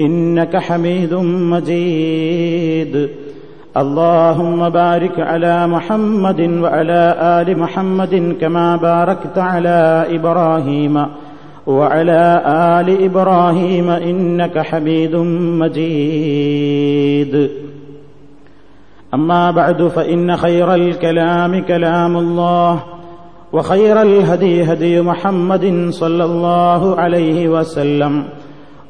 إنك حميد مجيد. اللهم بارك على محمد وعلى آل محمد كما باركت على إبراهيم وعلى آل إبراهيم إنك حميد مجيد. أما بعد فإن خير الكلام كلام الله وخير الهدي هدي محمد صلى الله عليه وسلم.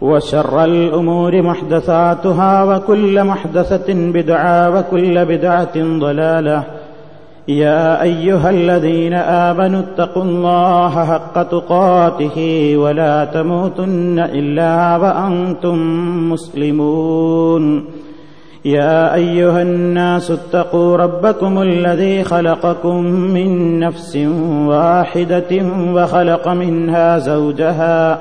وشر الأمور محدثاتها وكل محدثة بدعة وكل بدعة ضلالة. يا أيها الذين آمنوا اتقوا الله حق تقاته ولا تموتن إلا وأنتم مسلمون. يا أيها الناس اتقوا ربكم الذي خلقكم من نفس واحدة وخلق منها زوجها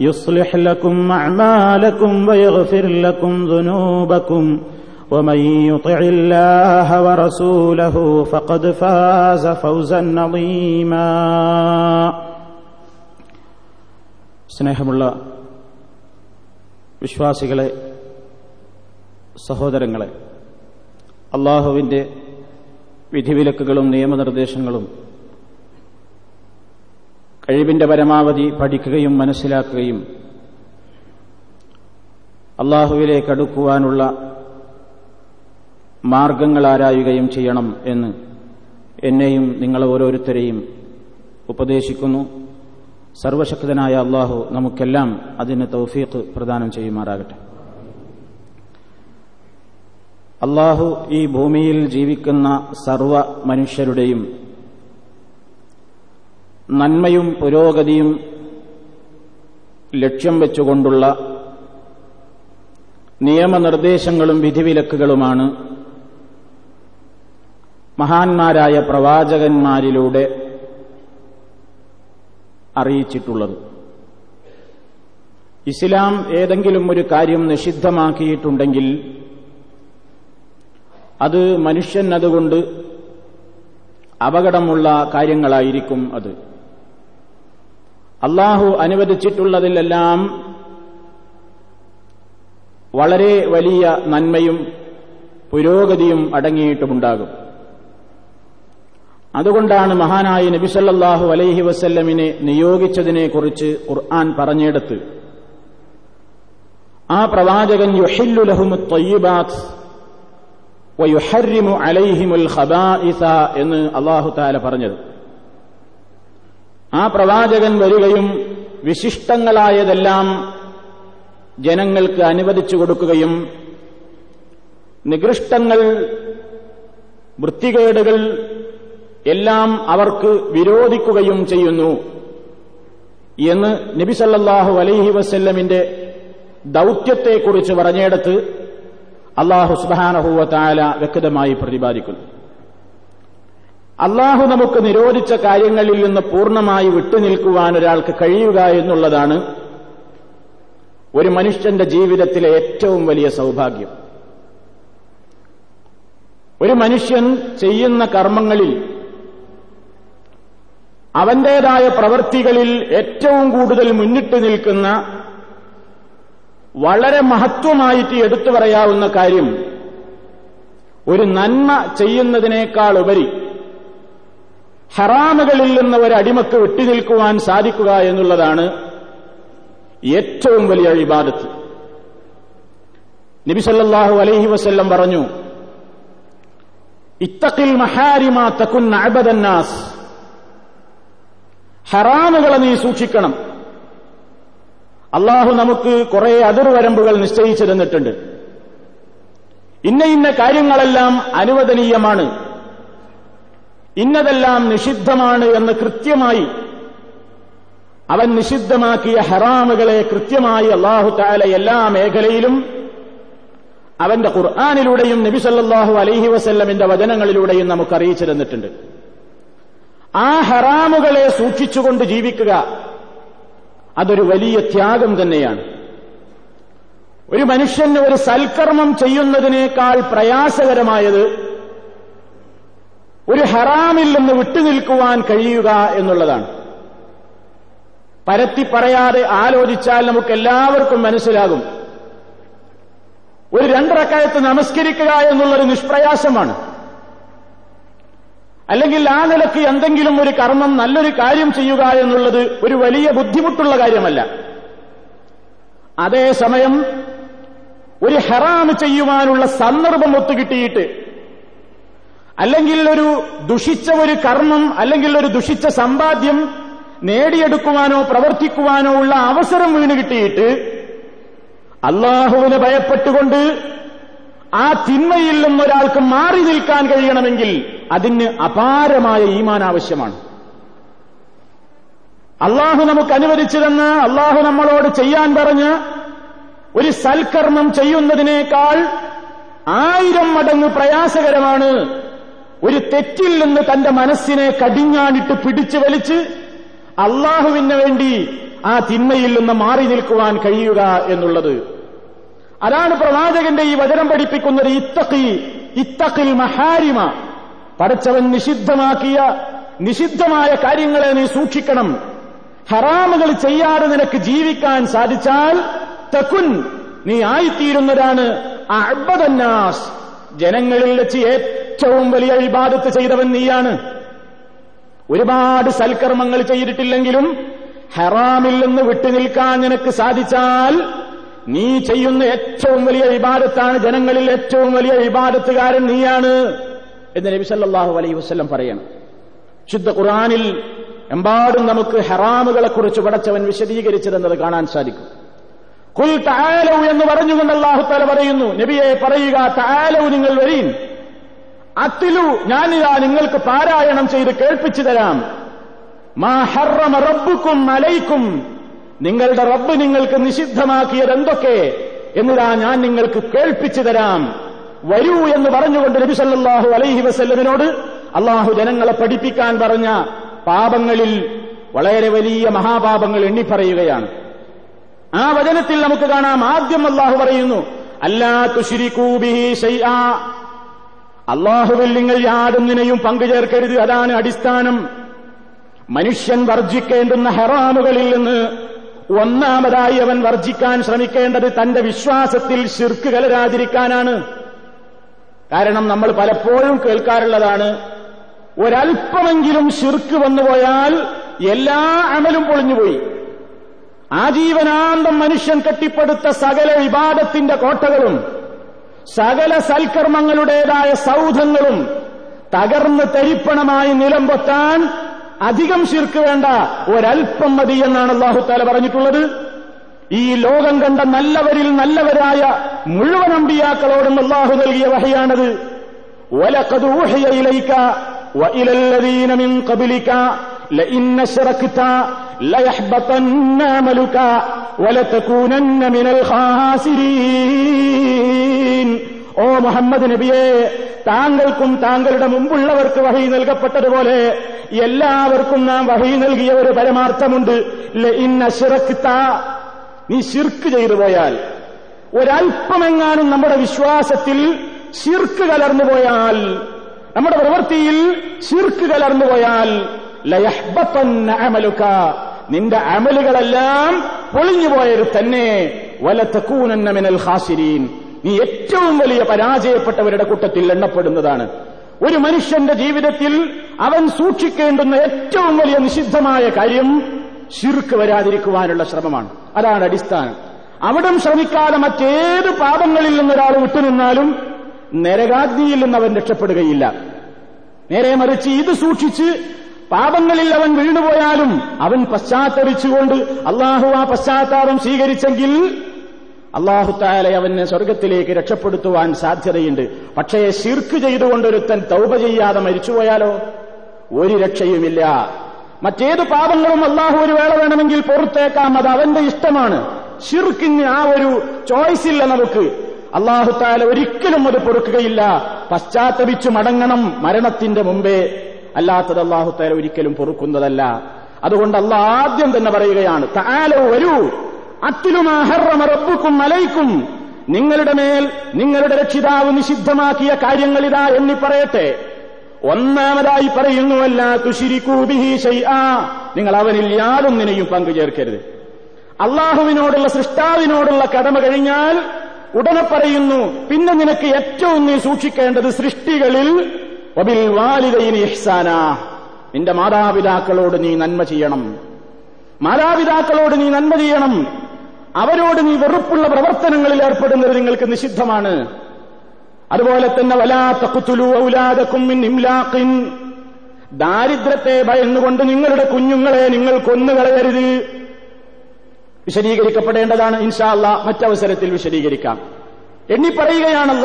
يصلح لكم اعمالكم ويغفر لكم ذنوبكم ومن يطع الله ورسوله فقد فاز فوزا عظيما സ്നേഹമുള്ള വിശ്വാസികളെ സഹോദരങ്ങളെ അള്ളാഹുവിൻ്റെ വിധിവിലക്കുകളും നിയമനിർദ്ദേശങ്ങളും കഴിവിന്റെ പരമാവധി പഠിക്കുകയും മനസ്സിലാക്കുകയും അള്ളാഹുവിലേക്ക് അടുക്കുവാനുള്ള മാർഗങ്ങൾ ആരായുകയും ചെയ്യണം എന്ന് എന്നെയും നിങ്ങൾ ഓരോരുത്തരെയും ഉപദേശിക്കുന്നു. സർവശക്തനായ അള്ളാഹു നമുക്കെല്ലാം അതിന് തൗഫീഖ് പ്രദാനം ചെയ്യുമാറാകട്ടെ. അള്ളാഹു ഈ ഭൂമിയിൽ ജീവിക്കുന്ന സർവ മനുഷ്യരുടെയും നന്മയും പുരോഗതിയും ലക്ഷ്യം വെച്ചുകൊണ്ടുള്ള നിയമനിർദ്ദേശങ്ങളും വിധിവിലക്കുകളുമാണ് മഹാന്മാരായ പ്രവാചകന്മാരിലൂടെ അറിയിച്ചിട്ടുള്ളത്. ഇസ്ലാം ഏതെങ്കിലും ഒരു കാര്യം നിഷിദ്ധമാക്കിയിട്ടുണ്ടെങ്കിൽ അത് മനുഷ്യൻ അതുകൊണ്ട് അപകടമുള്ള കാര്യങ്ങളായിരിക്കും അത്. അള്ളാഹു അനുവദിച്ചിട്ടുള്ളതിലെല്ലാം വളരെ വലിയ നന്മയും പുരോഗതിയും അടങ്ങിയിട്ടുമുണ്ടാകും. അതുകൊണ്ടാണ് മഹാനായ നബിസല്ലാഹു അലൈഹി വസല്ലമിനെ നിയോഗിച്ചതിനെക്കുറിച്ച് ഖുർആൻ പറഞ്ഞെടുത്ത് ആ പ്രവാചകൻ യുഹില്ലു ലഹുമു ത്വയ്യിബാത്ത് വയുഹരിമു അലൈഹിമുൽ ഖബാഇസ എന്ന് അള്ളാഹു താല പറഞ്ഞത്. ആ പ്രവാചകൻ വരികയും വിശിഷ്ടങ്ങളായതെല്ലാം ജനങ്ങൾക്ക് അനുവദിച്ചു കൊടുക്കുകയും നികൃഷ്ടങ്ങൾ വൃത്തികേടുകൾ എല്ലാം അവർക്ക് വിരോധിക്കുകയും ചെയ്യുന്നു എന്ന് നബിസല്ലാഹു അലൈഹി വസ്ല്ലമിന്റെ ദൗത്യത്തെക്കുറിച്ച് പറഞ്ഞെടുത്ത് അള്ളാഹു സുബാനഹുവ താല വ്യക്തമായി പ്രതിപാദിക്കുന്നു. അള്ളാഹു നമുക്ക് നിരോധിച്ച കാര്യങ്ങളിൽ നിന്ന് പൂർണമായി വിട്ടുനിൽക്കുവാൻ ഒരാൾക്ക് കഴിയുക എന്നുള്ളതാണ് ഒരു മനുഷ്യന്റെ ജീവിതത്തിലെ ഏറ്റവും വലിയ സൗഭാഗ്യം. ഒരു മനുഷ്യൻ ചെയ്യുന്ന കർമ്മങ്ങളിൽ അവന്റേതായ പ്രവൃത്തികളിൽ ഏറ്റവും കൂടുതൽ മുന്നിട്ട് നിൽക്കുന്ന വളരെ മഹത്വമായിട്ട് എടുത്തു പറയാവുന്ന കാര്യം ഒരു നന്മ ചെയ്യുന്നതിനേക്കാൾ ഉപരി ഹറാമുകളിൽ നിന്ന് ഒരടിമക്ക് വിട്ടുനിൽക്കുവാൻ സാധിക്കുക എന്നുള്ളതാണ് ഏറ്റവും വലിയ ഇബാദത്ത്. നബിസല്ലാഹു അലൈഹി വസ്ല്ലം പറഞ്ഞു ഇത്തക്കിൽ മഹാരിമാ തക്കുൻ അബദന്നാസ് ഹറാമുകളെ നീ സൂക്ഷിക്കണം. അള്ളാഹു നമുക്ക് കുറെ അതിർവരമ്പുകൾ നിശ്ചയിച്ചു തന്നിട്ടുണ്ട്. ഇന്ന ഇന്ന കാര്യങ്ങളെല്ലാം അനുവദനീയമാണ്. ഇന്നതെല്ലാം നിഷിദ്ധമാണ് എന്ന് കൃത്യമായി അവൻ നിഷിദ്ധമാക്കിയ ഹറാമുകളെ കൃത്യമായി അള്ളാഹു താല എല്ലാ മേഖലയിലും അവന്റെ ഖുർആാനിലൂടെയും നബി സല്ലാഹു അലൈഹി വസല്ലമിന്റെ വചനങ്ങളിലൂടെയും നമുക്ക് അറിയിച്ചു തന്നിട്ടുണ്ട്. ആ ഹറാമുകളെ സൂക്ഷിച്ചുകൊണ്ട് ജീവിക്കുക അതൊരു വലിയ ത്യാഗം തന്നെയാണ്. ഒരു മനുഷ്യന് ഒരു സൽക്കർമ്മം ചെയ്യുന്നതിനേക്കാൾ പ്രയാസകരമായത് ഒരു ഹറാമിൽ നിന്ന് വിട്ടുനിൽക്കുവാൻ കഴിയുക എന്നുള്ളതാണ്. പരത്തി പറയാതെ ആലോചിച്ചാൽ നമുക്ക് എല്ലാവർക്കും മനസ്സിലാകും. ഒരു രണ്ടരക്കാലത്ത് നമസ്കരിക്കുക എന്നുള്ളൊരു നിഷ്പ്രയാസമാണ്. അല്ലെങ്കിൽ ആ നിലയ്ക്ക് എന്തെങ്കിലും ഒരു കർമ്മം നല്ലൊരു കാര്യം ചെയ്യുക എന്നുള്ളത് ഒരു വലിയ ബുദ്ധിമുട്ടുള്ള കാര്യമല്ല. അതേസമയം ഒരു ഹറാം ചെയ്യുവാനുള്ള സന്ദർഭം ഒത്തുകിട്ടിയിട്ട് അല്ലെങ്കിൽ ഒരു ദുഷിച്ച ഒരു കർമ്മം അല്ലെങ്കിൽ ഒരു ദുഷിച്ച സമ്പാദ്യം നേടിയെടുക്കുവാനോ പ്രവർത്തിക്കുവാനോ ഉള്ള അവസരം വീണ് കിട്ടിയിട്ട് അള്ളാഹുവിനെ ഭയപ്പെട്ടുകൊണ്ട് ആ തിന്മയിൽ നിന്നൊരാൾക്ക് മാറി നിൽക്കാൻ കഴിയണമെങ്കിൽ അതിന് അപാരമായ ഈമാൻ ആവശ്യമാണ്. അള്ളാഹു നമുക്ക് അനുവദിച്ചു തന്ന അള്ളാഹു നമ്മളോട് ചെയ്യാൻ പറഞ്ഞ് ഒരു സൽക്കർമ്മം ചെയ്യുന്നതിനേക്കാൾ ആയിരം മടങ്ങ് പ്രയാസകരമാണ് ഒരു തെറ്റിൽ നിന്ന് തന്റെ മനസ്സിനെ കടിഞ്ഞാണിട്ട് പിടിച്ചു വലിച്ച് അള്ളാഹുവിന് വേണ്ടി ആ തിന്മയിൽ നിന്ന് മാറി നിൽക്കുവാൻ കഴിയുക എന്നുള്ളത്. അതാണ് പ്രവാചകന്റെ ഈ വചനം പഠിപ്പിക്കുന്നത് ഇത്തഖി ഇത്തഖിൽ മഹാരിമ. പടച്ചവൻ നിഷിദ്ധമാക്കിയ നിഷിദ്ധമായ കാര്യങ്ങളെ നീ സൂക്ഷിക്കണം. ഹറാമുകൾ ചെയ്യാതെ നിനക്ക് ജീവിക്കാൻ സാധിച്ചാൽ തക്കുൻ നീ ആയിത്തീരുന്നതാണ് അബദന്നാസ് ജനങ്ങളിൽ വെച്ച് ഏറ്റവും വലിയ വിവാദത്ത് ചെയ്തവൻ നീയാണ്. ഒരുപാട് സൽക്കർമ്മങ്ങൾ ചെയ്തിട്ടില്ലെങ്കിലും ഹറാമിൽ നിന്ന് വിട്ടുനിൽക്കാൻ നിനക്ക് സാധിച്ചാൽ നീ ചെയ്യുന്ന ഏറ്റവും വലിയ വിവാദത്താണ് ജനങ്ങളിൽ ഏറ്റവും വലിയ വിവാദത്തുകാരൻ നീയാണ് എന്ന് നബി സല്ലാഹു അലൈഹി വസ്ല്ലം പറയണം. ശുദ്ധ ഖുറാനിൽ എമ്പാടും നമുക്ക് ഹറാമുകളെക്കുറിച്ച് പടച്ചവൻ വിശദീകരിച്ചതെന്നത് കാണാൻ സാധിക്കും. കുൽ താലവ് എന്ന് പറഞ്ഞുകൊണ്ട് അള്ളാഹു തല പറയുന്നു നബിയെ പറയുക താലവ് നിങ്ങൾ വരീൻ. അത്തിലു ഞാനിതാ നിങ്ങൾക്ക് പാരായണം ചെയ്ത് കേൾപ്പിച്ചു തരാം. മാ ഹറമ റബ്ബുക്കും അലൈക്കും. നിങ്ങളുടെ റബ്ബ് നിങ്ങൾക്ക് നിഷിദ്ധമാക്കിയത് എന്തൊക്കെ എന്നിതാ ഞാൻ നിങ്ങൾക്ക് കേൾപ്പിച്ചു തരാം. വരൂ എന്ന് പറഞ്ഞുകൊണ്ട് നബി സല്ലാഹു അലൈഹി വസല്ലമിനോട് അള്ളാഹു ജനങ്ങളെ പഠിപ്പിക്കാൻ പറഞ്ഞ പാപങ്ങളിൽ വളരെ വലിയ മഹാപാപങ്ങൾ എണ്ണിപ്പറയുകയാണ്. ആ വചനത്തിൽ നമുക്ക് കാണാം. ആദ്യം അള്ളാഹു പറയുന്നു അല്ലാ തുഷിരിക്കൂബിഹി അള്ളാഹുവിൽ നിങ്ങൾ യാതൊന്നിനെയും പങ്കുചേർക്കരുത്. അതാണ് അടിസ്ഥാനം. മനുഷ്യൻ വർജിക്കേണ്ടുന്ന ഹെറാമുകളിൽ നിന്ന് ഒന്നാമതായി അവൻ വർജിക്കാൻ ശ്രമിക്കേണ്ടത് തന്റെ വിശ്വാസത്തിൽ ശിർക്ക് കലരാതിരിക്കാനാണ്. കാരണം നമ്മൾ പലപ്പോഴും കേൾക്കാറുള്ളതാണ് ഒരൽപ്പമെങ്കിലും ശിർക്ക് വന്നുപോയാൽ എല്ലാ അമലും പൊളിഞ്ഞുപോയി. ആജീവനാന്തം മനുഷ്യൻ കെട്ടിപ്പടുത്ത സകല വിവാദത്തിന്റെ കോട്ടകളും സകല സൽക്കർമ്മങ്ങളുടേതായ സൗധങ്ങളും തകർന്ന് തരിപ്പണമായി നിലംപൊത്താൻ അധികം ശിർക്ക് വേണ്ട ഒരൽപ്പം മതി എന്നാണ് അള്ളാഹുത്താല പറഞ്ഞിട്ടുള്ളത് ഈ ലോകം കണ്ട നല്ലവരിൽ നല്ലവരായ മുഴുവൻ അമ്പിയാക്കളോടും അള്ളാഹു നൽകിയ വഹയാണത് وإلى من قبلك لئن أشركت ليحبطن عملك ولتكونن من الخاسرين ഓ മുഹമ്മദ് നബിയെ താങ്കൾക്കും താങ്കളുടെ മുമ്പുള്ളവർക്ക് വഹി നൽകപ്പെട്ടതുപോലെ എല്ലാവർക്കും നാം വഹി നൽകിയ ഒരു പരമാർത്ഥമുണ്ട് നീ ശിർക്ക് ചെയ്തു പോയാൽ ഒരൽപ്പമെങ്ങാനും നമ്മുടെ വിശ്വാസത്തിൽ ശിർക്ക് കലർന്നുപോയാൽ നമ്മുടെ പ്രവൃത്തിയിൽ ശിർക്ക് കലർന്നുപോയാൽ ലയഹ്ബത്തന്ന അമലുക. നിന്റെ അമലുകളെല്ലാം പൊളിഞ്ഞുപോയൊരു തന്നെ വലത്തക്കൂനന്ന മിനൽ ഹാസിരീൻ നീ ഏറ്റവും വലിയ പരാജയപ്പെട്ടവരുടെ കൂട്ടത്തിൽ എണ്ണപ്പെടുന്നതാണ്. ഒരു മനുഷ്യന്റെ ജീവിതത്തിൽ അവൻ സൂക്ഷിക്കേണ്ടുന്ന ഏറ്റവും വലിയ നിഷിദ്ധമായ കാര്യം ശിർക്ക് വരാതിരിക്കുവാനുള്ള ശ്രമമാണ്. അതാണ് അടിസ്ഥാനം. അവിടം ശ്രമിക്കാതെ മറ്റേത് പാപങ്ങളിൽ നിന്നൊരാൾ വിട്ടുനിന്നാലും നരകാഗ്നിയിൽ നിന്ന് അവൻ രക്ഷപ്പെടുകയില്ല. നേരെ മറിച്ച് ഇത് സൂക്ഷിച്ച് പാപങ്ങളിൽ അവൻ വീണുപോയാലും അവൻ പശ്ചാത്തപിച്ചുകൊണ്ട് അള്ളാഹു ആ പശ്ചാത്താപം സ്വീകരിച്ചെങ്കിൽ അള്ളാഹുത്താലെ അവനെ സ്വർഗത്തിലേക്ക് രക്ഷപ്പെടുത്തുവാൻ സാധ്യതയുണ്ട്. പക്ഷേ ശിർക്ക് ചെയ്തുകൊണ്ടൊരുത്തൻ തൗപ ചെയ്യാതെ മരിച്ചുപോയാലോ? ഒരു രക്ഷയുമില്ല. മറ്റേത് പാപങ്ങളും അള്ളാഹു ഒരു വേള വേണമെങ്കിൽ പുറത്തേക്കാം. അത് അവന്റെ ഇഷ്ടമാണ്. ശിർക്കിന് ആ ഒരു ചോയ്സ് ഇല്ല നമുക്ക്. അള്ളാഹുത്താല ഒരിക്കലും അത് പൊറുക്കുകയില്ല. പശ്ചാത്തപിച്ചു മടങ്ങണം മരണത്തിന്റെ മുമ്പേ. അല്ലാത്തത് അള്ളാഹുത്താല ഒരിക്കലും പൊറുക്കുന്നതല്ല. അതുകൊണ്ട് അള്ളാഹ് ആദ്യം തന്നെ പറയുകയാണ് താലോ വരൂ അത്തിലുമാഹറമറപ്പുക്കും മലയ്ക്കും നിങ്ങളുടെ മേൽ നിങ്ങളുടെ രക്ഷിതാവ് നിഷിദ്ധമാക്കിയ കാര്യങ്ങളിതാ എണ്ണി പറയട്ടെ. ഒന്നാമതായി പറയുന്നുവല്ല തുഷിരിക്കൂബിഹി ഷൈആ നിങ്ങൾ അവനിൽ യാതൊന്നിനെയും പങ്കുചേർക്കരുത്. അള്ളാഹുവിനോടുള്ള സൃഷ്ടാവിനോടുള്ള കടമ കഴിഞ്ഞാൽ ഉടനെ പറയുന്നു പിന്നെ നിനക്ക് ഏറ്റവും നീ സൂക്ഷിക്കേണ്ടത് സൃഷ്ടികളിൽ നിന്റെ മാതാപിതാക്കളോട് നീ നന്മ ചെയ്യണം. മാതാപിതാക്കളോട് നീ നന്മ ചെയ്യണം. അവരോട് നീ വെറുപ്പുള്ള പ്രവർത്തനങ്ങളിൽ ഏർപ്പെടുന്നത് നിങ്ങൾക്ക് നിഷിദ്ധമാണ്. അതുപോലെ തന്നെ വലാത്ത കുത്തുലു ഔലാദക്കും മിൻ ഇംലാഖിൻ. ദാരിദ്ര്യത്തെ ഭയന്നുകൊണ്ട് നിങ്ങളുടെ കുഞ്ഞുങ്ങളെ നിങ്ങൾ കൊന്നുകളയരുത് വിശദീകരിക്കപ്പെടേണ്ടതാണ് ഇൻഷാല്ല മറ്റവസരത്തിൽ വിശദീകരിക്കാം. എണ്ണി പറയുകയാണ്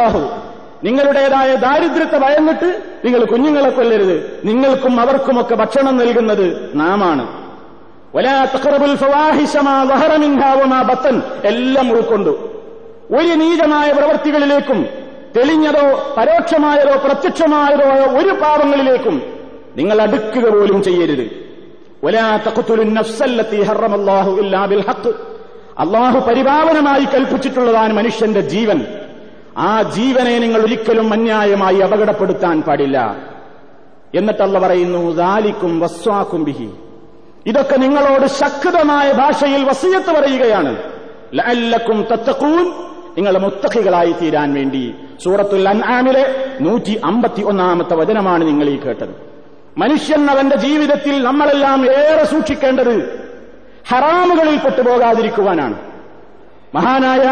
നിങ്ങളുടേതായ ദാരിദ്ര്യത്തെ ഭയന്നിട്ട് നിങ്ങൾ കുഞ്ഞുങ്ങളെ കൊല്ലരുത്. നിങ്ങൾക്കും അവർക്കുമൊക്കെ ഭക്ഷണം നൽകുന്നത് നാമാണ്. എല്ലാം ഉൾക്കൊണ്ടു. ഒരു നീചമായ പ്രവൃത്തികളിലേക്കും തെളിഞ്ഞതോ പരോക്ഷമായതോ പ്രത്യക്ഷമായതോ ഒരു പാപങ്ങളിലേക്കും നിങ്ങൾ അടുക്കുക പോലും ചെയ്യരുത്. അള്ളാഹു പരിപാവനമായി കൽപ്പിച്ചിട്ടുള്ളതാണ് മനുഷ്യന്റെ ജീവൻ. ആ ജീവനെ നിങ്ങൾ ഒരിക്കലും അന്യായമായി അപകടപ്പെടുത്താൻ പാടില്ല. എന്നിട്ടല്ല പറയുന്നു ദാലിക്കും വസ്വാക്കും ബിഹി. ഇതൊക്കെ നിങ്ങളോട് ശക്തമായ ഭാഷയിൽ വസീയത്ത് പറയുകയാണ്. ലഅല്ലക്കും തത്തക്കൂൻ നിങ്ങൾ മുത്തഖികളായി തീരാൻ വേണ്ടി. സൂറത്തുൽ അൻആമിലെ നൂറ്റി അമ്പത്തി ഒന്നാമത്തെ വചനമാണ് നിങ്ങൾ ഈ കേട്ടത്. മനുഷ്യൻ അവന്റെ ജീവിതത്തിൽ നമ്മളെല്ലാം ഏറെ സൂക്ഷിക്കേണ്ടത് ഹറാമുകളിൽ പെട്ടുപോകാതിരിക്കുവാനാണ് മഹാനായ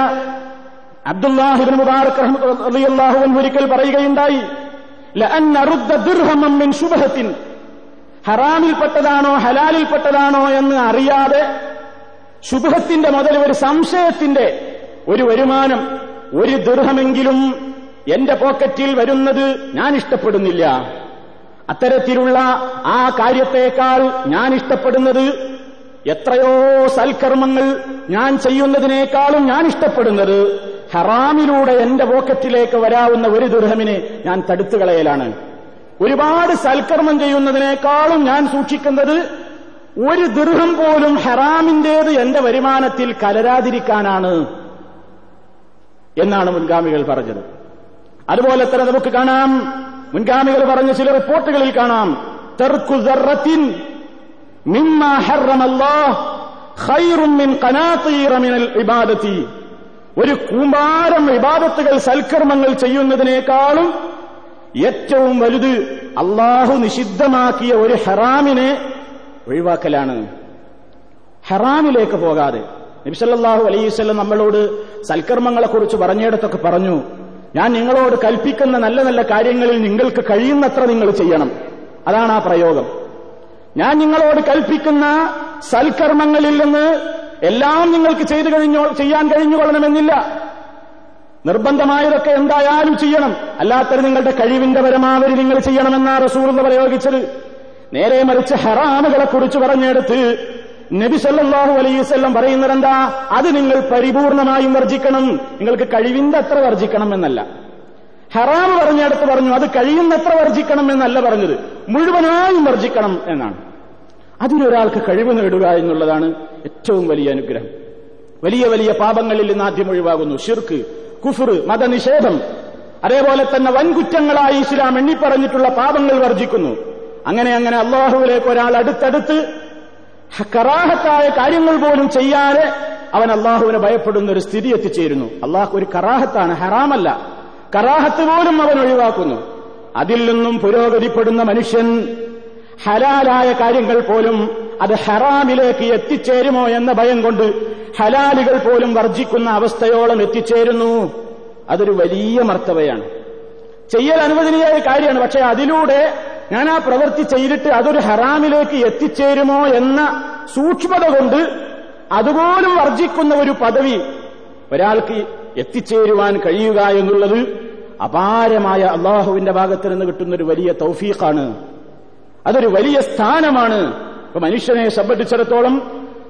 അബ്ദുല്ലാഹിബിൻ ഒരിക്കൽ പറയുകയുണ്ടായി ഹറാമിൽപ്പെട്ടതാണോ ഹലാലിൽപ്പെട്ടതാണോ എന്ന് അറിയാതെ ശുഭത്തിന്റെ മുതൽ ഒരു സംശയത്തിന്റെ ഒരു വരുമാനം ഒരു ദുർഹമെങ്കിലും എന്റെ പോക്കറ്റിൽ വരുന്നത് ഞാൻ ഇഷ്ടപ്പെടുന്നില്ല. അത്തരത്തിലുള്ള ആ കാര്യത്തേക്കാൾ ഞാൻ ഇഷ്ടപ്പെടുന്നത് എത്രയോ സൽക്കർമ്മങ്ങൾ ഞാൻ ചെയ്യുന്നതിനേക്കാളും ഞാൻ ഇഷ്ടപ്പെടുന്നത്. ഹറാമിലൂടെ എന്റെ പോക്കറ്റിലേക്ക് വരാവുന്ന ഒരു ദുർഹമിനെ ഞാൻ തടുത്തു കളയലാണ് ഒരുപാട് സൽക്കർമ്മം ചെയ്യുന്നതിനേക്കാളും ഞാൻ സൂക്ഷിക്കുന്നത് ഒരു ദുർഹം പോലും ഹറാമിന്റേത് എന്റെ വരുമാനത്തിൽ കലരാതിരിക്കാനാണ് എന്നാണ് മുൻഗാമികൾ പറഞ്ഞത്. അതുപോലെ തന്നെ നമുക്ക് കാണാം മുൻഗാമികൾ പറഞ്ഞ ചില റിപ്പോർട്ടുകളിൽ കാണാം. തെർക്കു മിൻ ഇബാദത്തി. ഒരു കൂമ്പാരം വിവാദത്തുകൾ സൽക്കർമ്മങ്ങൾ ചെയ്യുന്നതിനേക്കാളും ഏറ്റവും വലുത് അള്ളാഹു നിഷിദ്ധമാക്കിയ ഒരു ഹറാമിനെ ഒഴിവാക്കലാണ്. ഹറാമിലേക്ക് പോകാതെ. നബിസല്ലാഹു അലൈവല്ലം നമ്മളോട് സൽക്കർമ്മങ്ങളെക്കുറിച്ച് പറഞ്ഞിടത്തൊക്കെ പറഞ്ഞു ഞാൻ നിങ്ങളോട് കൽപ്പിക്കുന്ന നല്ല നല്ല കാര്യങ്ങളിൽ നിങ്ങൾക്ക് കഴിയുന്നത്ര നിങ്ങൾ ചെയ്യണം. അതാണ് ആ പ്രയോഗം. ഞാൻ നിങ്ങളോട് കൽപ്പിക്കുന്ന സൽക്കർമ്മങ്ങളിൽ നിന്ന് എല്ലാം നിങ്ങൾക്ക് ചെയ്തു കഴിഞ്ഞോ ചെയ്യാൻ കഴിഞ്ഞുകൊള്ളണമെന്നില്ല. നിർബന്ധമായതൊക്കെ എന്തായാലും ചെയ്യണം. അല്ലാത്തത് നിങ്ങളുടെ കഴിവിന്റെ പരമാവധി നിങ്ങൾ ചെയ്യണമെന്നാ റസൂർ എന്ന് പ്രയോഗിച്ചത്. നേരെ മറിച്ച് ഹറാമുകളെ കുറിച്ച് പറഞ്ഞെടുത്ത് നബിസല്ലാഹു വസല്ലം പറയുന്നത് എന്താ അത് നിങ്ങൾ പരിപൂർണമായും വർജിക്കണം. നിങ്ങൾക്ക് കഴിവിന്റെ അത്ര വർജിക്കണം എന്നല്ല. ഹറാം പറഞ്ഞെടുത്ത് പറഞ്ഞു അത് കഴിയുന്നത്ര വർജിക്കണം എന്നല്ല പറഞ്ഞത്. മുഴുവനായും വർജിക്കണം എന്നാണ്. അതിനൊരാൾക്ക് കഴിവ് നേടുക എന്നുള്ളതാണ് ഏറ്റവും വലിയ അനുഗ്രഹം. വലിയ വലിയ പാപങ്ങളിൽ നിന്ന് ആദ്യം ഒഴിവാകുന്നു. ഷിർക്ക് കുഫർ മതനിഷേധം. അതേപോലെ തന്നെ വൻകുറ്റങ്ങളായി ഇസ്ലാം എണ്ണിപ്പറഞ്ഞിട്ടുള്ള പാപങ്ങൾ വർജിക്കുന്നു. അങ്ങനെ അങ്ങനെ അള്ളാഹുവിലേക്ക് ഒരാൾ അടുത്തടുത്ത് കറാഹത്തായ കാര്യങ്ങൾ പോലും ചെയ്യാതെ അവൻ അള്ളാഹുവിനെ ഭയപ്പെടുന്ന ഒരു സ്ഥിതി എത്തിച്ചേരുന്നു. അള്ളാഹു ഒരു കറാഹത്താണ് ഹറാമല്ല. കറാഹത്ത് പോലും അവൻ ഒഴിവാക്കുന്നു. അതിൽ നിന്നും പുരോഗതിപ്പെടുന്ന മനുഷ്യൻ ഹലാലായ കാര്യങ്ങൾ പോലും അത് ഹറാമിലേക്ക് എത്തിച്ചേരുമോ എന്ന ഭയം കൊണ്ട് ഹലാലുകൾ പോലും വർജിക്കുന്ന അവസ്ഥയോളം എത്തിച്ചേരുന്നു. അതൊരു വലിയ മർത്തവയാണ്. ചെയ്യൽ അനുവദനീയായ കാര്യമാണ്. പക്ഷെ അതിലൂടെ ഞാൻ ആ പ്രവൃത്തി ചെയ്തിട്ട് അതൊരു ഹറാമിലേക്ക് എത്തിച്ചേരുമോ എന്ന സൂക്ഷ്മത കൊണ്ട് അതുപോലും വർജിക്കുന്ന ഒരു പദവി ഒരാൾക്ക് എത്തിച്ചേരുവാൻ കഴിയുക എന്നുള്ളത് അപാരമായ അള്ളാഹുവിന്റെ ഭാഗത്ത് നിന്ന് കിട്ടുന്ന ഒരു വലിയ തൗഫീഖാണ്. അതൊരു വലിയ സ്ഥാനമാണ്. ഇപ്പൊ മനുഷ്യനെ സംബന്ധിച്ചിടത്തോളം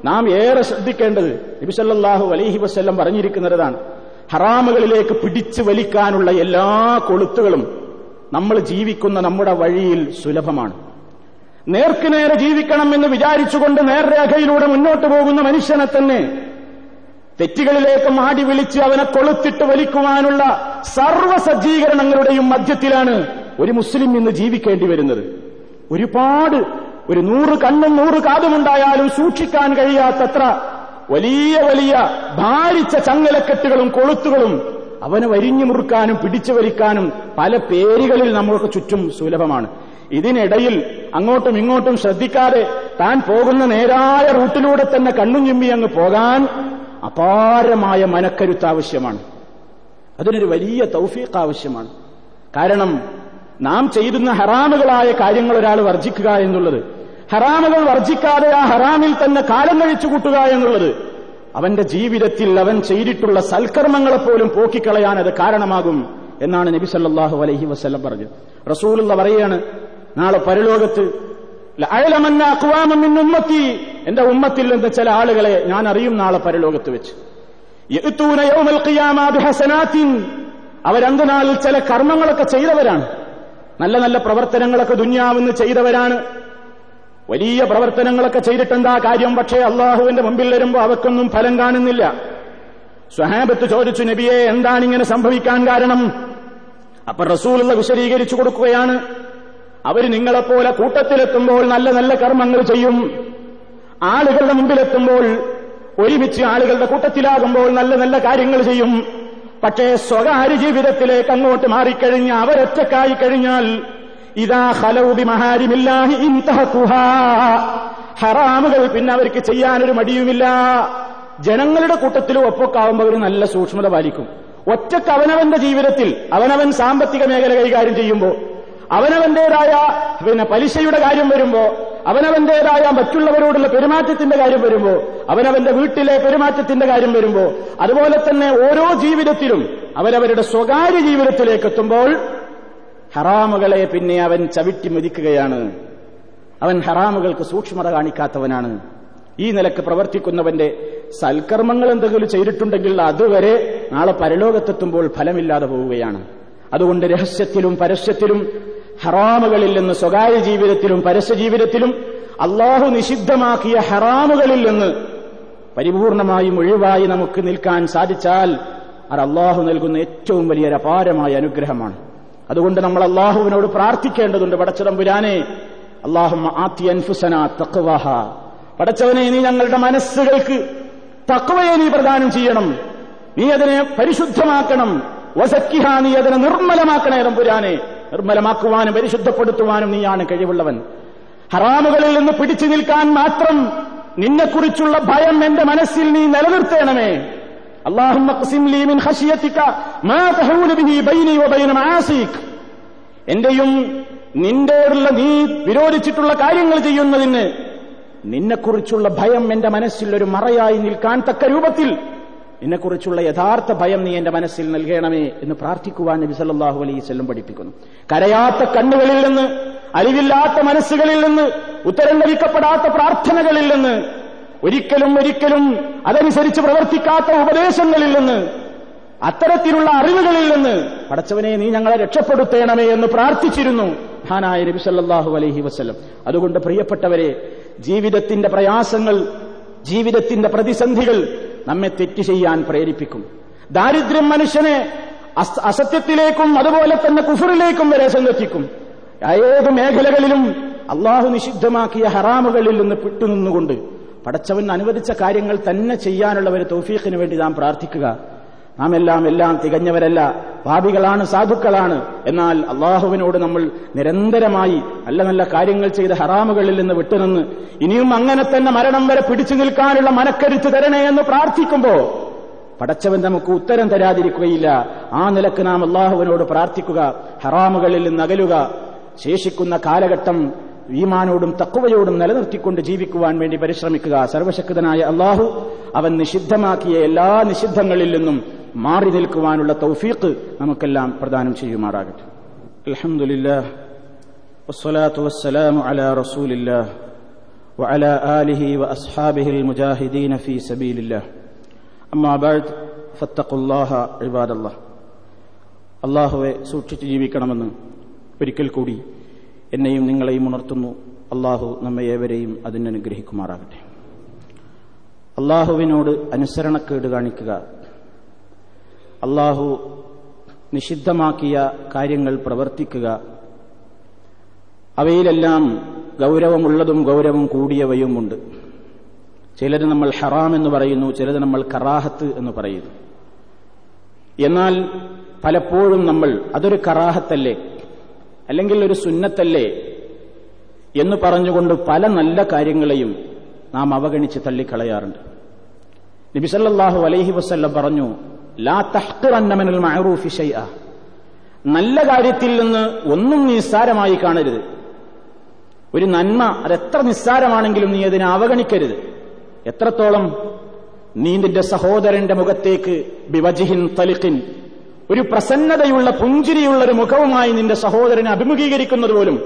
നാം ഏറെ ശ്രദ്ധിക്കേണ്ടത് നബിസല്ലാഹു അലൈഹി വസ്ല്ലം പറഞ്ഞിരിക്കുന്നതാണ്. ഹറാമുകളിലേക്ക് പിടിച്ചു വലിക്കാനുള്ള എല്ലാ കൊളുത്തുകളും നമ്മൾ ജീവിക്കുന്ന നമ്മുടെ വഴിയിൽ സുലഭമാണ്. നേർക്കുനേരെ ജീവിക്കണം എന്ന് വിചാരിച്ചുകൊണ്ട് നേർരേഖയിലൂടെ മുന്നോട്ട് പോകുന്ന മനുഷ്യനെ തന്നെ തെറ്റുകളിലേക്ക് മാടി വിളിച്ച് അവനെ കൊളുത്തിട്ട് വലിക്കുവാനുള്ള സർവ സജ്ജീകരണങ്ങളുടെയും മധ്യത്തിലാണ് ഒരു മുസ്ലിം ഇന്ന് ജീവിക്കേണ്ടി വരുന്നത്. ഒരുപാട് ഒരു നൂറ് കണ്ണും നൂറ് കാതുമുണ്ടായാലും സൂക്ഷിക്കാൻ കഴിയാത്തത്ര വലിയ വലിയ ഭാരിച്ച ചങ്ങലക്കെട്ടുകളും കൊളുത്തുകളും അവനെ വരിഞ്ഞു മുറുക്കാനും പിടിച്ചു വലിക്കാനും പല പേരുകളിൽ നമ്മൾക്ക് ചുറ്റും സുലഭമാണ്. ഇതിനിടയിൽ അങ്ങോട്ടും ഇങ്ങോട്ടും ശ്രദ്ധിക്കാതെ താൻ പോകുന്ന നേരായ റൂട്ടിലൂടെ തന്നെ കണ്ണും ചിമ്മി അങ്ങ് പോകാൻ അപാരമായ മനക്കരുത്ത് ആവശ്യമാണ്. അതിനൊരു വലിയ തൗഫീഖ് ആവശ്യമാണ്. കാരണം നാം ചെയ്യുന്ന ഹറാമുകളായ കാര്യങ്ങൾ ഒരാൾ വർജിക്കുക എന്നുള്ളത്. ഹറാമുകൾ വർജിക്കാതെ ആ ഹറാമിൽ തന്നെ കാലം കഴിച്ചു കൂട്ടുക എന്നുള്ളത്. അവന്റെ ജീവിതത്തിൽ അവൻ ചെയ്തിട്ടുള്ള സൽക്കർമ്മങ്ങളെപ്പോലും പോക്കിക്കളയാൻ അത് കാരണമാകും എന്നാണ് നബി സല്ലാഹു അലൈഹി വസ്ലം പറഞ്ഞത്. റസൂലുള്ള പറയാണ് നാളെ പരലോകത്ത് ഉമ്മത്തി. എന്റെ ഉമ്മത്തിൽ നിന്ന് ചില ആളുകളെ ഞാൻ അറിയും നാളെ പരലോകത്ത് വെച്ച്. അവരന്തനാളിൽ ചില കർമ്മങ്ങളൊക്കെ ചെയ്തവരാണ്. നല്ല നല്ല പ്രവർത്തനങ്ങളൊക്കെ ദുന്യാവെന്ന് ചെയ്തവരാണ്. വലിയ പ്രവർത്തനങ്ങളൊക്കെ ചെയ്തിട്ടെന്താ കാര്യം? പക്ഷേ അള്ളാഹുവിന്റെ മുമ്പിൽ വരുമ്പോൾ അവക്കൊന്നും ഫലം കാണുന്നില്ല. സ്വഹാബത്ത് ചോദിച്ചു നബിയെ എന്താണ് ഇങ്ങനെ സംഭവിക്കാൻ കാരണം? അപ്പൊ റസൂലുള്ള വിശദീകരിച്ചു കൊടുക്കുകയാണ്. അവർ നിങ്ങളെപ്പോലെ കൂട്ടത്തിലെത്തുമ്പോൾ നല്ല നല്ല കർമ്മങ്ങൾ ചെയ്യും. ആളുകളുടെ മുമ്പിലെത്തുമ്പോൾ ഒരുമിച്ച് ആളുകളുടെ കൂട്ടത്തിലാകുമ്പോൾ നല്ല നല്ല കാര്യങ്ങൾ ചെയ്യും. പക്ഷേ സ്വകാര്യ ജീവിതത്തിലേക്ക് അങ്ങോട്ട് മാറിക്കഴിഞ്ഞ അവരൊറ്റക്കായി കഴിഞ്ഞാൽ ഇതാ ഹലൗബി മഹാരിമില്ലാഹി ഇൻതഹക്കുഹാ ഹറാമുകൾ പിന്നെ അവർക്ക് ചെയ്യാനൊരു മടിയുമില്ല. ജനങ്ങളുടെ കൂട്ടത്തിലും ഒപ്പൊക്കാവുമ്പോൾ അവർ നല്ല സൂക്ഷ്മത പാലിക്കും. ഒറ്റയ്ക്ക് അവനവന്റെ ജീവിതത്തിൽ അവനവൻ സാമ്പത്തിക മേഖല കൈകാര്യം ചെയ്യുമ്പോൾ അവനവന്റേതായ പിന്നെ പലിശയുടെ കാര്യം വരുമ്പോ അവനവന്റേതായ മറ്റുള്ളവരോടുള്ള പെരുമാറ്റത്തിന്റെ കാര്യം വരുമ്പോ അവനവന്റെ വീട്ടിലെ പെരുമാറ്റത്തിന്റെ കാര്യം വരുമ്പോ അതുപോലെ തന്നെ ഓരോ ജീവിതത്തിലും അവരവരുടെ സ്വകാര്യ ജീവിതത്തിലേക്ക് എത്തുമ്പോൾ ഹറാമുകളെ പിന്നെ അവൻ ചവിട്ടി മതിക്കുകയാണ്. അവൻ ഹറാമുകൾക്ക് സൂക്ഷ്മത കാണിക്കാത്തവനാണ്. ഈ നിലയ്ക്ക് പ്രവർത്തിക്കുന്നവന്റെ സൽക്കർമ്മങ്ങൾ എന്തെങ്കിലും ചെയ്തിട്ടുണ്ടെങ്കിൽ അതുവരെ നാളെ പരലോകത്തെത്തുമ്പോൾ ഫലമില്ലാതെ പോവുകയാണ്. അതുകൊണ്ട് രഹസ്യത്തിലും പരസ്യത്തിലും ഹറാമുകളിൽ നിന്ന് സ്വകാര്യ ജീവിതത്തിലും പരസ്യ ജീവിതത്തിലും അള്ളാഹു നിഷിദ്ധമാക്കിയ ഹറാമുകളിൽ നിന്ന് പരിപൂർണമായും ഒഴിവായി നമുക്ക് നിൽക്കാൻ സാധിച്ചാൽ അത് അള്ളാഹു നൽകുന്ന ഏറ്റവും വലിയൊരു അപാരമായ അനുഗ്രഹമാണ്. അതുകൊണ്ട് നമ്മൾ അള്ളാഹുവിനോട് പ്രാർത്ഥിക്കേണ്ടതുണ്ട്. പടച്ചതമ്പുരാനെ അള്ളാഹു ആത്തി അൻഫുസന തക്വാഹ പടച്ചവനെ നീ ഞങ്ങളുടെ മനസ്സുകൾക്ക് തക്വയെ നീ പ്രദാനം ചെയ്യണം. നീ അതിനെ പരിശുദ്ധമാക്കണം. വസക്കിഹ നീ അതിനെ നിർമ്മലമാക്കണേ തമ്പുരാനെ. നിർമ്മലമാക്കുവാനും പരിശുദ്ധപ്പെടുത്തുവാനും നീയാണ് കഴിവുള്ളവൻ. ഹറാമുകളിൽ നിന്ന് പിടിച്ചു നിൽക്കാൻ മാത്രം നിന്നെക്കുറിച്ചുള്ള ഭയം എന്റെ മനസ്സിൽ നീ നിലനിർത്തേണമേ. എന്റെയും നിന്റെയുള്ള നീ വിരോധിച്ചിട്ടുള്ള കാര്യങ്ങൾ ചെയ്യുന്നതിന് നിന്നെക്കുറിച്ചുള്ള ഭയം എന്റെ മനസ്സിൽ ഒരു മറയായി നിൽക്കാൻ തക്ക രൂപത്തിൽ നിന്നെക്കുറിച്ചുള്ള യഥാർത്ഥ ഭയം നീ എന്റെ മനസ്സിൽ നൽകണമേ എന്ന് പ്രാർത്ഥിക്കുവാൻ നബി സല്ലാഹു സ്വല്ലം പഠിപ്പിക്കുന്നു. കരയാത്ത കണ്ണുകളിൽ നിന്ന് അറിവില്ലാത്ത മനസ്സുകളിൽ നിന്ന് ഉത്തരം ലഭിക്കപ്പെടാത്ത പ്രാർത്ഥനകളിൽ നിന്ന് ഒരിക്കലും ഒരിക്കലും അതനുസരിച്ച് പ്രവർത്തിക്കാത്ത ഉപദേശങ്ങളിൽ നിന്ന് അത്തരത്തിലുള്ള അറിവുകളിൽ നിന്ന് പടച്ചവനെ നീ ഞങ്ങളെ രക്ഷപ്പെടുത്തേണമേ എന്ന് പ്രാർത്ഥിച്ചിരുന്നു മഹാനായ നബി സല്ലാഹു അലൈഹി വസ്ലം അതുകൊണ്ട് പ്രിയപ്പെട്ടവരെ ജീവിതത്തിന്റെ പ്രയാസങ്ങൾ ജീവിതത്തിന്റെ പ്രതിസന്ധികൾ നമ്മെ തെറ്റ് ചെയ്യാൻ പ്രേരിപ്പിക്കും. ദാരിദ്ര്യം മനുഷ്യനെ അസത്യത്തിലേക്കും അതുപോലെ തന്നെ കുഫറിലേക്കും വരെ ചെന്നെത്തിക്കും ഏത് മേഖലകളിലും അള്ളാഹു നിഷിദ്ധമാക്കിയ ഹറാമുകളിൽ നിന്ന് പിട്ടുനിന്നുകൊണ്ട് പടച്ചവൻ അനുവദിച്ച കാര്യങ്ങൾ തന്നെ ചെയ്യാനുള്ള ഒരു തൗഫീഖിന് വേണ്ടി നാം പ്രാർത്ഥിക്കുക. നാം എല്ലാം എല്ലാം തികഞ്ഞവരല്ല. പാപികളാണ് സാധുക്കളാണ്. എന്നാൽ അള്ളാഹുവിനോട് നമ്മൾ നിരന്തരമായി നല്ല നല്ല കാര്യങ്ങൾ ചെയ്ത ഹറാമുകളിൽ നിന്ന് വിട്ടുനിന്ന് ഇനിയും അങ്ങനെ തന്നെ മരണം വരെ പിടിച്ചു നിൽക്കാനുള്ള മനക്കരുത്ത് തരണേ എന്ന് പ്രാർത്ഥിക്കുമ്പോ പടച്ചവൻ നമുക്ക് ഉത്തരം തരാതിരിക്കുകയില്ല. ആ നിലയ്ക്ക് നാം അള്ളാഹുവിനോട് പ്രാർത്ഥിക്കുക ഹറാമുകളിൽ നിന്ന് അകലുക. ശേഷിക്കുന്ന കാലഘട്ടം ഈമാനോടും തക്കുവയോടും നിലനിർത്തിക്കൊണ്ട് ജീവിക്കുവാൻ വേണ്ടി പരിശ്രമിക്കുക. സർവശക്തനായ അള്ളാഹു അവൻ നിഷിദ്ധമാക്കിയ എല്ലാ നിഷിദ്ധങ്ങളിൽ നിന്നും മാറി നിൽക്കുവാനുള്ള തൗഫീഖ് നമുക്കെല്ലാം പ്രദാനം ചെയ്യുമാറാകട്ടെ അൽഹംദുലില്ലാ വസ്സലാത്തു വസ്സലാമു അലാ റസൂലില്ലാ وعلى آله وأصحابه المجاهدين في سبيل الله أما بعد فاتقوا الله عباد الله അള്ളാഹുവെ സൂക്ഷിച്ച് ജീവിക്കണമെന്ന് ഒരിക്കൽ കൂടി എന്നെയും നിങ്ങളെയും ഉണർത്തുന്നു അള്ളാഹു നമ്മെ ഏവരെയും അതിനനുഗ്രഹിക്കുമാറാകട്ടെ അള്ളാഹുവിനോട് അനുസരണക്കേട് കാണിക്കുക അള്ളാഹു നിഷിദ്ധമാക്കിയ കാര്യങ്ങൾ പ്രവർത്തിക്കുക. അവയിലെല്ലാം ഗൗരവമുള്ളതും ഗൗരവം കൂടിയവയുമുണ്ട്. ചിലത് നമ്മൾ ഹറാം എന്ന് പറയുന്നു ചിലത് നമ്മൾ കറാഹത്ത് എന്ന് പറയുന്നു. എന്നാൽ പലപ്പോഴും നമ്മൾ അതൊരു കറാഹത്തല്ലേ? അല്ലെങ്കിൽ ഒരു സുന്നത്തല്ലേ? എന്ന് പറഞ്ഞുകൊണ്ട് പല നല്ല കാര്യങ്ങളെയും നാം അവഗണിച്ച് തള്ളിക്കളയാറുണ്ട്. നബിസല്ലാഹു അലൈഹി വസ്ല്ലം പറഞ്ഞു ലാ ഷൈഅ നല്ല കാര്യത്തിൽ നിന്ന് ഒന്നും നിസ്സാരമായി കാണരുത്. ഒരു നന്മ അതെത്ര നിസ്സാരമാണെങ്കിലും നീ അതിനെ അവഗണിക്കരുത്. എത്രത്തോളം നീ നിന്റെ സഹോദരന്റെ മുഖത്തേക്ക് ബിവജിഹിൻ തലിഖിൻ ഒരു പ്രസന്നതയുള്ള പുഞ്ചിരിയുള്ള ഒരു മുഖവുമായി നിന്റെ സഹോദരനെ അഭിമുഖീകരിക്കുന്നത് പോലും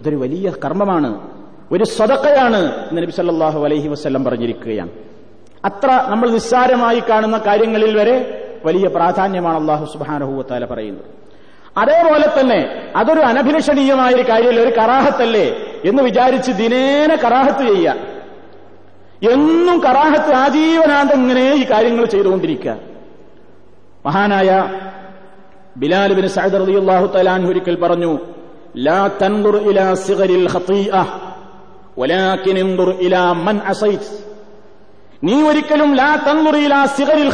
ഇതൊരു വലിയ കർമ്മമാണ് ഒരു സ്വതക്കയാണ് നബി സല്ലാഹു അലൈഹി വസല്ലം പറഞ്ഞിരിക്കുകയാണ്. അത്ര നമ്മൾ നിസ്സാരമായി കാണുന്ന കാര്യങ്ങളിൽ വരെ വലിയ പ്രാധാന്യമാണ് അള്ളാഹു സുബാനഹുവത്താല പറയുന്നത്. അതേപോലെ തന്നെ അതൊരു അനഭിലഷണീയമായ ഒരു കാര്യമല്ല ഒരു കറാഹത്തല്ലേ എന്ന് വിചാരിച്ച് ദിനേന കറാഹത്ത് ചെയ്യുക. എന്നും കറാഹത്ത് ആജീവനാന്ത ഇങ്ങനെ ഈ കാര്യങ്ങൾ ചെയ്തുകൊണ്ടിരിക്കുക. മഹാനായ ബിലാൽ ബിൻ സഅദ് റളിയല്ലാഹു തആലാൻ ഒരിക്കൽ പറഞ്ഞു ലാ ഇലാ ഇലാ മൻ അസൈത്. നീ ഒരിക്കലും ലാ തൻദുർ ഇലാ സിഗരിൽ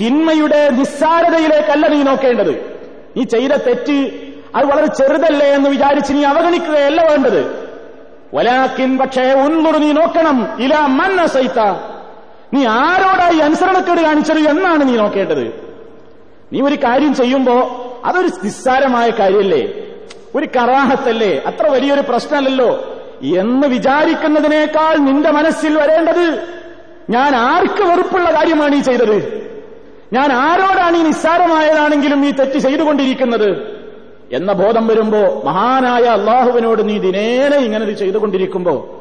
തിന്മയുടെ നിസ്സാരതയിലേക്കല്ല നീ നോക്കേണ്ടത്. നീ ചെയ്ത തെറ്റ് അത് വളരെ ചെറുതല്ലേ എന്ന് വിചാരിച്ച് നീ അവഗണിക്കുകയല്ല വേണ്ടത്. വലാക്കിൻ പക്ഷേ ഉന്നുറു നീ നോക്കണം. ഇല മന്ന സൈത്ത നീ ആരോടായി അനുസരണക്കേട് കാണിച്ചത് എന്നാണ് നീ നോക്കേണ്ടത്. നീ ഒരു കാര്യം ചെയ്യുമ്പോ അതൊരു നിസ്സാരമായ കാര്യമല്ലേ ഒരു കറാഹത്തല്ലേ? അത്ര വലിയൊരു പ്രശ്നമല്ലല്ലോ. എന്ന് വിചാരിക്കുന്നതിനേക്കാൾ നിന്റെ മനസ്സിൽ വരേണ്ടത് ഞാൻ ആർക്ക് വെറുപ്പുള്ള കാര്യമാണ് ഈ ചെയ്തത്? ഞാൻ ആരോടാണ് ഈ നിസ്സാരമായതാണെങ്കിലും നീ തെറ്റ് ചെയ്തുകൊണ്ടിരിക്കുന്നത്? എന്ന ബോധം വരുമ്പോ മഹാനായ അള്ളാഹുവിനോട് നീ ദിനേനെ ഇങ്ങനെ ചെയ്തുകൊണ്ടിരിക്കുമ്പോ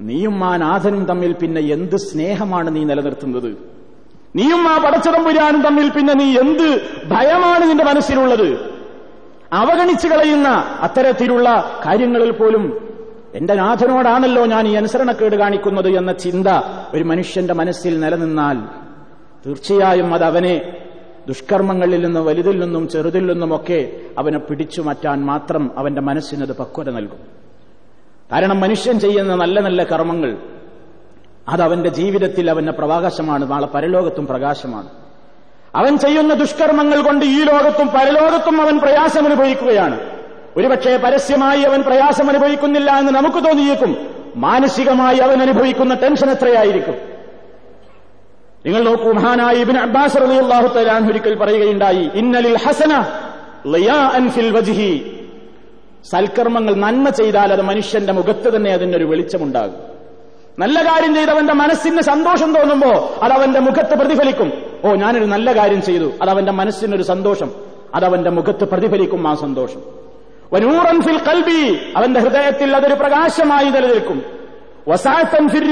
നീയും ആ നാഥനും തമ്മിൽ പിന്നെ എന്ത് സ്നേഹമാണ് നീ നിലനിർത്തുന്നത്? നീയും ആ പടച്ചതമ്പുരാനും തമ്മിൽ പിന്നെ നീ എന്ത് ഭയമാണ് നിന്റെ മനസ്സിലുള്ളത്? അവഗണിച്ചു കളയുന്ന അത്തരത്തിലുള്ള കാര്യങ്ങളിൽ പോലും എന്റെ നാഥനോടാണല്ലോ ഞാൻ ഈ അനുസരണക്കേട് കാണിക്കുന്നത് എന്ന ചിന്ത ഒരു മനുഷ്യന്റെ മനസ്സിൽ നിലനിന്നാൽ തീർച്ചയായും അത് അവനെ ദുഷ്കർമ്മങ്ങളിൽ നിന്ന് വലുതിൽ നിന്നും ചെറുതിൽ നിന്നുമൊക്കെ അവനെ പിടിച്ചു മാറ്റാൻ മാത്രം അവന്റെ മനസ്സിനത് പക്വത നൽകും. കാരണം മനുഷ്യൻ ചെയ്യുന്ന നല്ല നല്ല കർമ്മങ്ങൾ അത് അവന്റെ ജീവിതത്തിൽ അവന്റെ പ്രകാശമാണ് നാളെ പരലോകത്തും പ്രകാശമാണ്. അവൻ ചെയ്യുന്ന ദുഷ്കർമ്മങ്ങൾ കൊണ്ട് ഈ ലോകത്തും പരലോകത്തും അവൻ പ്രയാസം അനുഭവിക്കുകയാണ് ഒരുപക്ഷെ പരസ്യമായി അവൻ പ്രയാസം അനുഭവിക്കുന്നില്ല എന്ന് നമുക്ക് തോന്നിയേക്കും. മാനസികമായി അവൻ അനുഭവിക്കുന്ന ടെൻഷൻ എത്രയായിരിക്കും? നിങ്ങൾ നോക്കൂ മഹാനായ ഇബിൻ അബ്ബാസ് അലി അള്ളാഹു തലാൻ ഒരിക്കൽ പറയുകയുണ്ടായി ഇന്നലിൽ ഹസന ഫിൽ സൽക്കർമ്മങ്ങൾ നന്മ ചെയ്താൽ അത് മനുഷ്യന്റെ മുഖത്ത് തന്നെ അതിനൊരു വെളിച്ചമുണ്ടാകും. നല്ല കാര്യം ചെയ്തവന്റെ മനസ്സിന് സന്തോഷം തോന്നുമ്പോ അത് അവന്റെ മുഖത്ത് പ്രതിഫലിക്കും. ഓ ഞാനൊരു നല്ല കാര്യം ചെയ്തു അത് അവന്റെ മനസ്സിനൊരു സന്തോഷം അത് അവന്റെ മുഖത്ത് പ്രതിഫലിക്കും ആ സന്തോഷം. വനൂറൻ ഫിൽ കൽബി അവന്റെ ഹൃദയത്തിൽ അതൊരു പ്രകാശമായി നിലനിൽക്കും. ഫിൽ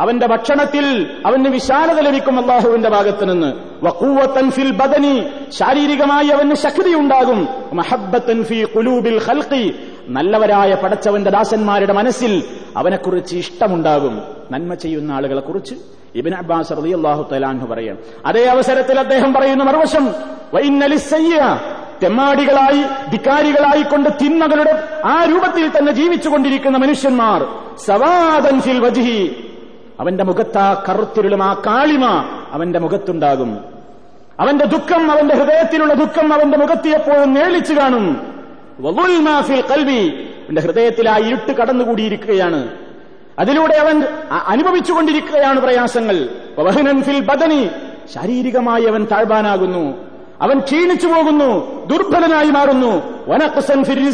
അവന്റെ ഭക്ഷണത്തിൽ അവന് വിശാലത ലഭിക്കും അള്ളാഹുവിന്റെ ഭാഗത്ത് നിന്ന് വക്കൂവത്തൻ ഫിൽ ബദനി ശാരീരികമായി അവന് ശക്തി ഉണ്ടാകും മഹബത്തൻ ഫി കുലൂബിൽ ഹൽക്കി നല്ലവരായ പടച്ചവന്റെ ദാസന്മാരുടെ മനസ്സിൽ അവനെക്കുറിച്ച് ഇഷ്ടമുണ്ടാകും. നന്മ ചെയ്യുന്ന ആളുകളെ കുറിച്ച് ഇബിൻ അബ്ബാസ് റളിയല്ലാഹു തലാൻഹു പറയാം. അതേ അവസരത്തിൽ അദ്ദേഹം പറയുന്ന മറുവശം തെമ്മാടികളായി ധിക്കാരികളായി കൊണ്ട് തിന്മകളുടെ ആ രൂപത്തിൽ തന്നെ ജീവിച്ചുകൊണ്ടിരിക്കുന്ന മനുഷ്യന്മാർ സവാദൻ ഫിൽ വജ്ഹി അവന്റെ മുഖത്ത് ആ കറുത്തിരുളും ആ കാളിമ അവന്റെ മുഖത്തുണ്ടാകും. അവന്റെ ദുഃഖം അവന്റെ ഹൃദയത്തിലുള്ള ദുഃഖം അവന്റെ മുഖത്ത് എപ്പോഴും നേളിച്ചു കാണും. കൽവി അവന്റെ ഹൃദയത്തിൽ ആ ഇരുട്ട് കടന്നുകൂടിയിരിക്കുകയാണ്. അതിലൂടെ അവൻ അനുഭവിച്ചുകൊണ്ടിരിക്കുകയാണ് പ്രയാസങ്ങൾ. ഫിൽ ബദനി. ശാരീരികമായി അവൻ താഴ്വാനാകുന്നു. അവൻ ക്ഷീണിച്ചു പോകുന്നു. ദുർബലനായി മാറുന്നു. ഫിൽ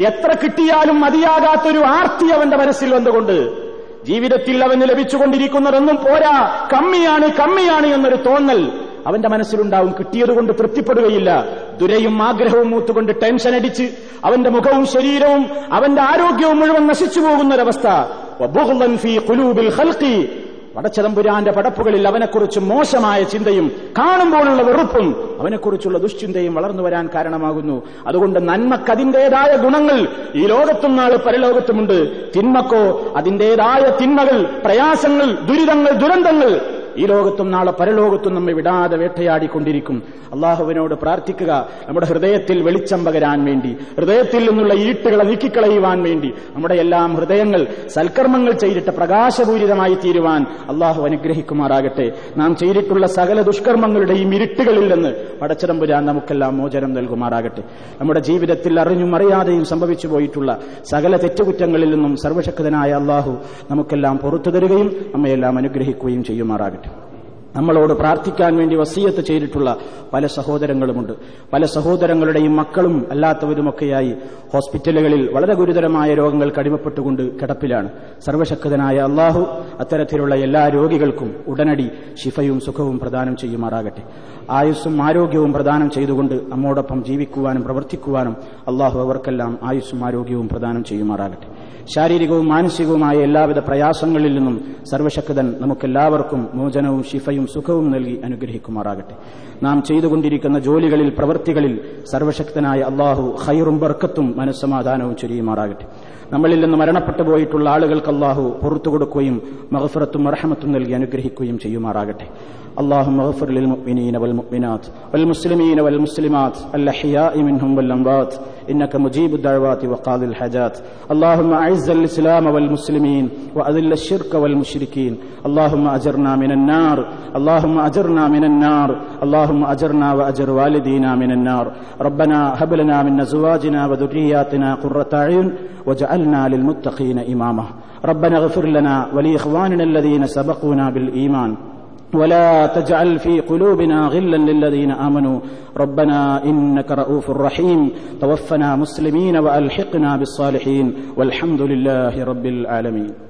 എത്ര കിട്ടിയാലും മതിയാകാത്തൊരു ആർത്തി അവന്റെ മനസ്സിൽ വന്നുകൊണ്ട് ജീവിതത്തിൽ അവന് ലഭിച്ചുകൊണ്ടിരിക്കുന്നതൊന്നും പോരാ. കമ്മിയാണ് കമ്മിയാണ് എന്നൊരു തോന്നൽ അവന്റെ മനസ്സിലുണ്ടാവും. കിട്ടിയതുകൊണ്ട് തൃപ്തിപ്പെടുകയില്ല. ദുരയും ആഗ്രഹവും മൂത്തുകൊണ്ട് ടെൻഷൻ അടിച്ച് അവന്റെ മുഖവും ശരീരവും അവന്റെ ആരോഗ്യവും മുഴുവൻ നശിച്ചു പോകുന്നൊരവസ്ഥ. പടച്ചതമ്പുരാന്റെ പടപ്പുകളിൽ അവനെക്കുറിച്ച് മോശമായ ചിന്തയും കാണുമ്പോഴുള്ള വെറുപ്പും അവനെക്കുറിച്ചുള്ള ദുശ്ചിന്തയും വളർന്നു വരാൻ കാരണമാകുന്നു. അതുകൊണ്ട് നന്മക്കതിന്റേതായ ഗുണങ്ങൾ ഈ ലോകത്തും നാളെ പരലോകത്തുമുണ്ട്. തിന്മക്കോ അതിന്റേതായ തിന്മകൾ പ്രയാസങ്ങൾ ദുരിതങ്ങൾ ദുരന്തങ്ങൾ ഈ ലോകത്തും നാളെ പരലോകത്തും നമ്മെ വിടാതെ വേട്ടയാടിക്കൊണ്ടിരിക്കും. അള്ളാഹുവിനോട് പ്രാർത്ഥിക്കുക. നമ്മുടെ ഹൃദയത്തിൽ വെളിച്ചം പകരാൻ വേണ്ടി ഹൃദയത്തിൽ നിന്നുള്ള ഈട്ടുകളെ നീക്കിക്കളയുവാൻ വേണ്ടി നമ്മുടെ എല്ലാം ഹൃദയങ്ങൾ സൽക്കർമ്മങ്ങൾ ചെയ്തിട്ട് പ്രകാശപൂരിതമായി തീരുവാൻ അള്ളാഹു അനുഗ്രഹിക്കുമാറാകട്ടെ. നാം ചെയ്തിട്ടുള്ള സകല ദുഷ്കർമ്മങ്ങളുടെയും ഇരുട്ടുകളിൽ നിന്ന് പടച്ചിടമ്പുരാൻ നമുക്കെല്ലാം മോചനം നൽകുമാറാകട്ടെ. നമ്മുടെ ജീവിതത്തിൽ അറിഞ്ഞും അറിയാതെയും സംഭവിച്ചു പോയിട്ടുള്ള സകല തെറ്റുകുറ്റങ്ങളിൽ നിന്നും സർവശക്തനായ അള്ളാഹു നമുക്കെല്ലാം പുറത്തു തരികയും നമ്മയെല്ലാം അനുഗ്രഹിക്കുകയും ചെയ്യുമാറാകട്ടെ. നമ്മളോട് പ്രാർത്ഥിക്കാൻ വേണ്ടി വസീയത്ത് ചെയ്തിട്ടുള്ള പല സഹോദരങ്ങളുമുണ്ട്. പല സഹോദരങ്ങളുടെയും മക്കളും അല്ലാത്തവരുമൊക്കെയായി ഹോസ്പിറ്റലുകളിൽ വളരെ ഗുരുതരമായ രോഗങ്ങൾ കടിമപ്പെട്ടുകൊണ്ട് കിടപ്പിലാണ്. സർവശക്തനായ അള്ളാഹു അത്തരത്തിലുള്ള എല്ലാ രോഗികൾക്കും ഉടനടി ശിഫയും സുഖവും പ്രദാനം ചെയ്യുമാറാകട്ടെ. ആയുസ്സും ആരോഗ്യവും പ്രദാനം ചെയ്തുകൊണ്ട് നമ്മോടൊപ്പം ജീവിക്കുവാനും പ്രവർത്തിക്കുവാനും അള്ളാഹു അവർക്കെല്ലാം ആയുസ്സും ആരോഗ്യവും പ്രദാനം ചെയ്യുമാറാകട്ടെ. ശാരീരികവും മാനസികവുമായ എല്ലാവിധ പ്രയാസങ്ങളിൽ നിന്നും സർവശക്തൻ നമുക്കെല്ലാവർക്കും മോചനവും ശിഫയും സുഖവും നൽകി അനുഗ്രഹിക്കുമാറാകട്ടെ. നാം ചെയ്തുകൊണ്ടിരിക്കുന്ന ജോലികളിൽ പ്രവൃത്തികളിൽ സർവശക്തനായ അള്ളാഹു ഖൈറും ബർക്കത്തും മനസ്സമാധാനവും ചൊരിയുമാറാകട്ടെ നമ്മളിൽ നിന്ന് മരണപ്പെട്ടു പോയിട്ടുള്ള ആളുകൾക്ക് അള്ളാഹു പുറത്തു കൊടുക്കുകയും മഹഫറത്തും അർഹമത്തും നൽകി അനുഗ്രഹിക്കുകയും ചെയ്യുമാറാകട്ടെ اللهم اغفر للمؤمنين والمؤمنات والمسلمين والمسلمات الأحياء منهم والأموات إنك مجيب الدعوات وقاضي الحاجات اللهم أعز الإسلام والمسلمين وأذل الشرك والمشركين اللهم أجرنا من النار اللهم أجرنا من النار اللهم أجرنا وأجر والدينا من النار. ربنا هب لنا من أزواجنا وذرياتنا قرة أعين وجعلنا للمتقين إماما. ربنا اغفر لنا ولإخواننا الذين سبقونا بالإيمان. ولا تجعل في قلوبنا غلا للذين آمنوا. ربنا إنك رؤوف رحيم. توفنا مسلمين وألحقنا بالصالحين. والحمد لله رب العالمين.